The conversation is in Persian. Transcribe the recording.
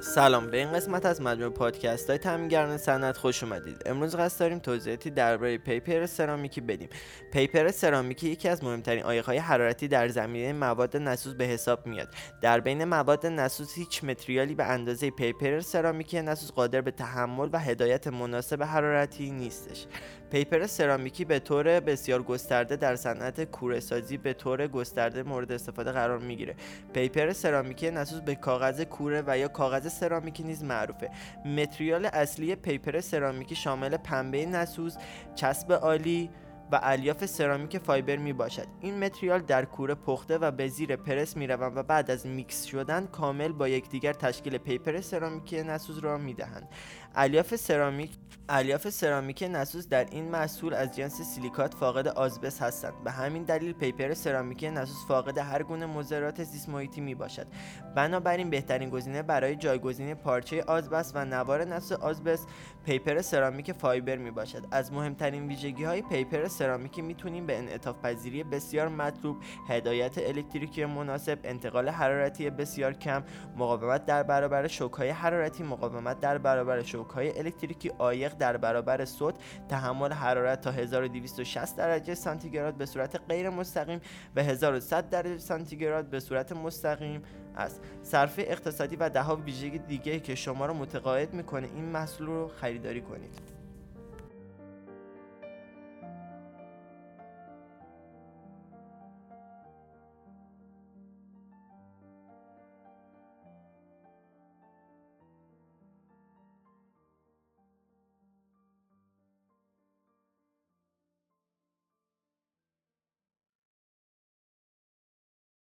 سلام به این قسمت از مجموع پادکست های تامینگران صنعت خوش اومدید. امروز قصد داریم توضیحاتی درباره پیپر سرامیکی بدیم. پیپر سرامیکی یکی از مهمترین های حرارتی در زمینه مواد نسوز به حساب میاد. در بین مواد نسوز هیچ متریالی به اندازه پیپر سرامیکی نسوز قادر به تحمل و هدایت مناسب حرارتی نیستش. پیپر سرامیکی به طور بسیار گسترده در صنعت کورهسازی به طور گسترده مورد استفاده قرار می‌گیره. پیپر سرامیکی نسوز به کاغذ کوره و یا کاغذ سرامیکی نیز معروفه. متریال اصلی پیپر سرامیکی شامل پنبه نسوز چسب آلی و الیاف سرامیک فایبر می باشد این متریال در کوره پخته و به زیر پرس می روند و بعد از میکس شدن کامل با یکدیگر تشکیل پیپر سرامیکی نسوز را می دهند الیاف سرامیک الیاف سرامیک نسوز در این محصول از جنس سیلیکات فاقد آزبست هستند. به همین دلیل پیپر سرامیک نسوز فاقد هر گونه مضرات زیست محیطی می باشد بنابراین بهترین گزینه برای جایگزین پارچه آزبست و نوار نسوز آزبست پیپر سرامیک فایبر می باشد از مهمترین ویژگی های پیپر سرامیکی می‌تونیم به انعطاف پذیری بسیار مطلوب هدایت الکتریکی مناسب انتقال حرارتی بسیار کم مقاومت در برابر شوک های حرارتی مقاومت در برابر شوک های الکتریکی عایق در برابر صوت تحمل حرارت تا 1260 درجه سانتیگراد به صورت غیر مستقیم و 1100 درجه سانتیگراد به صورت مستقیم است. صرفه اقتصادی و دهها ویژگی دیگه که شما رو متقاعد می‌کنه این محصول رو خریداری کنید.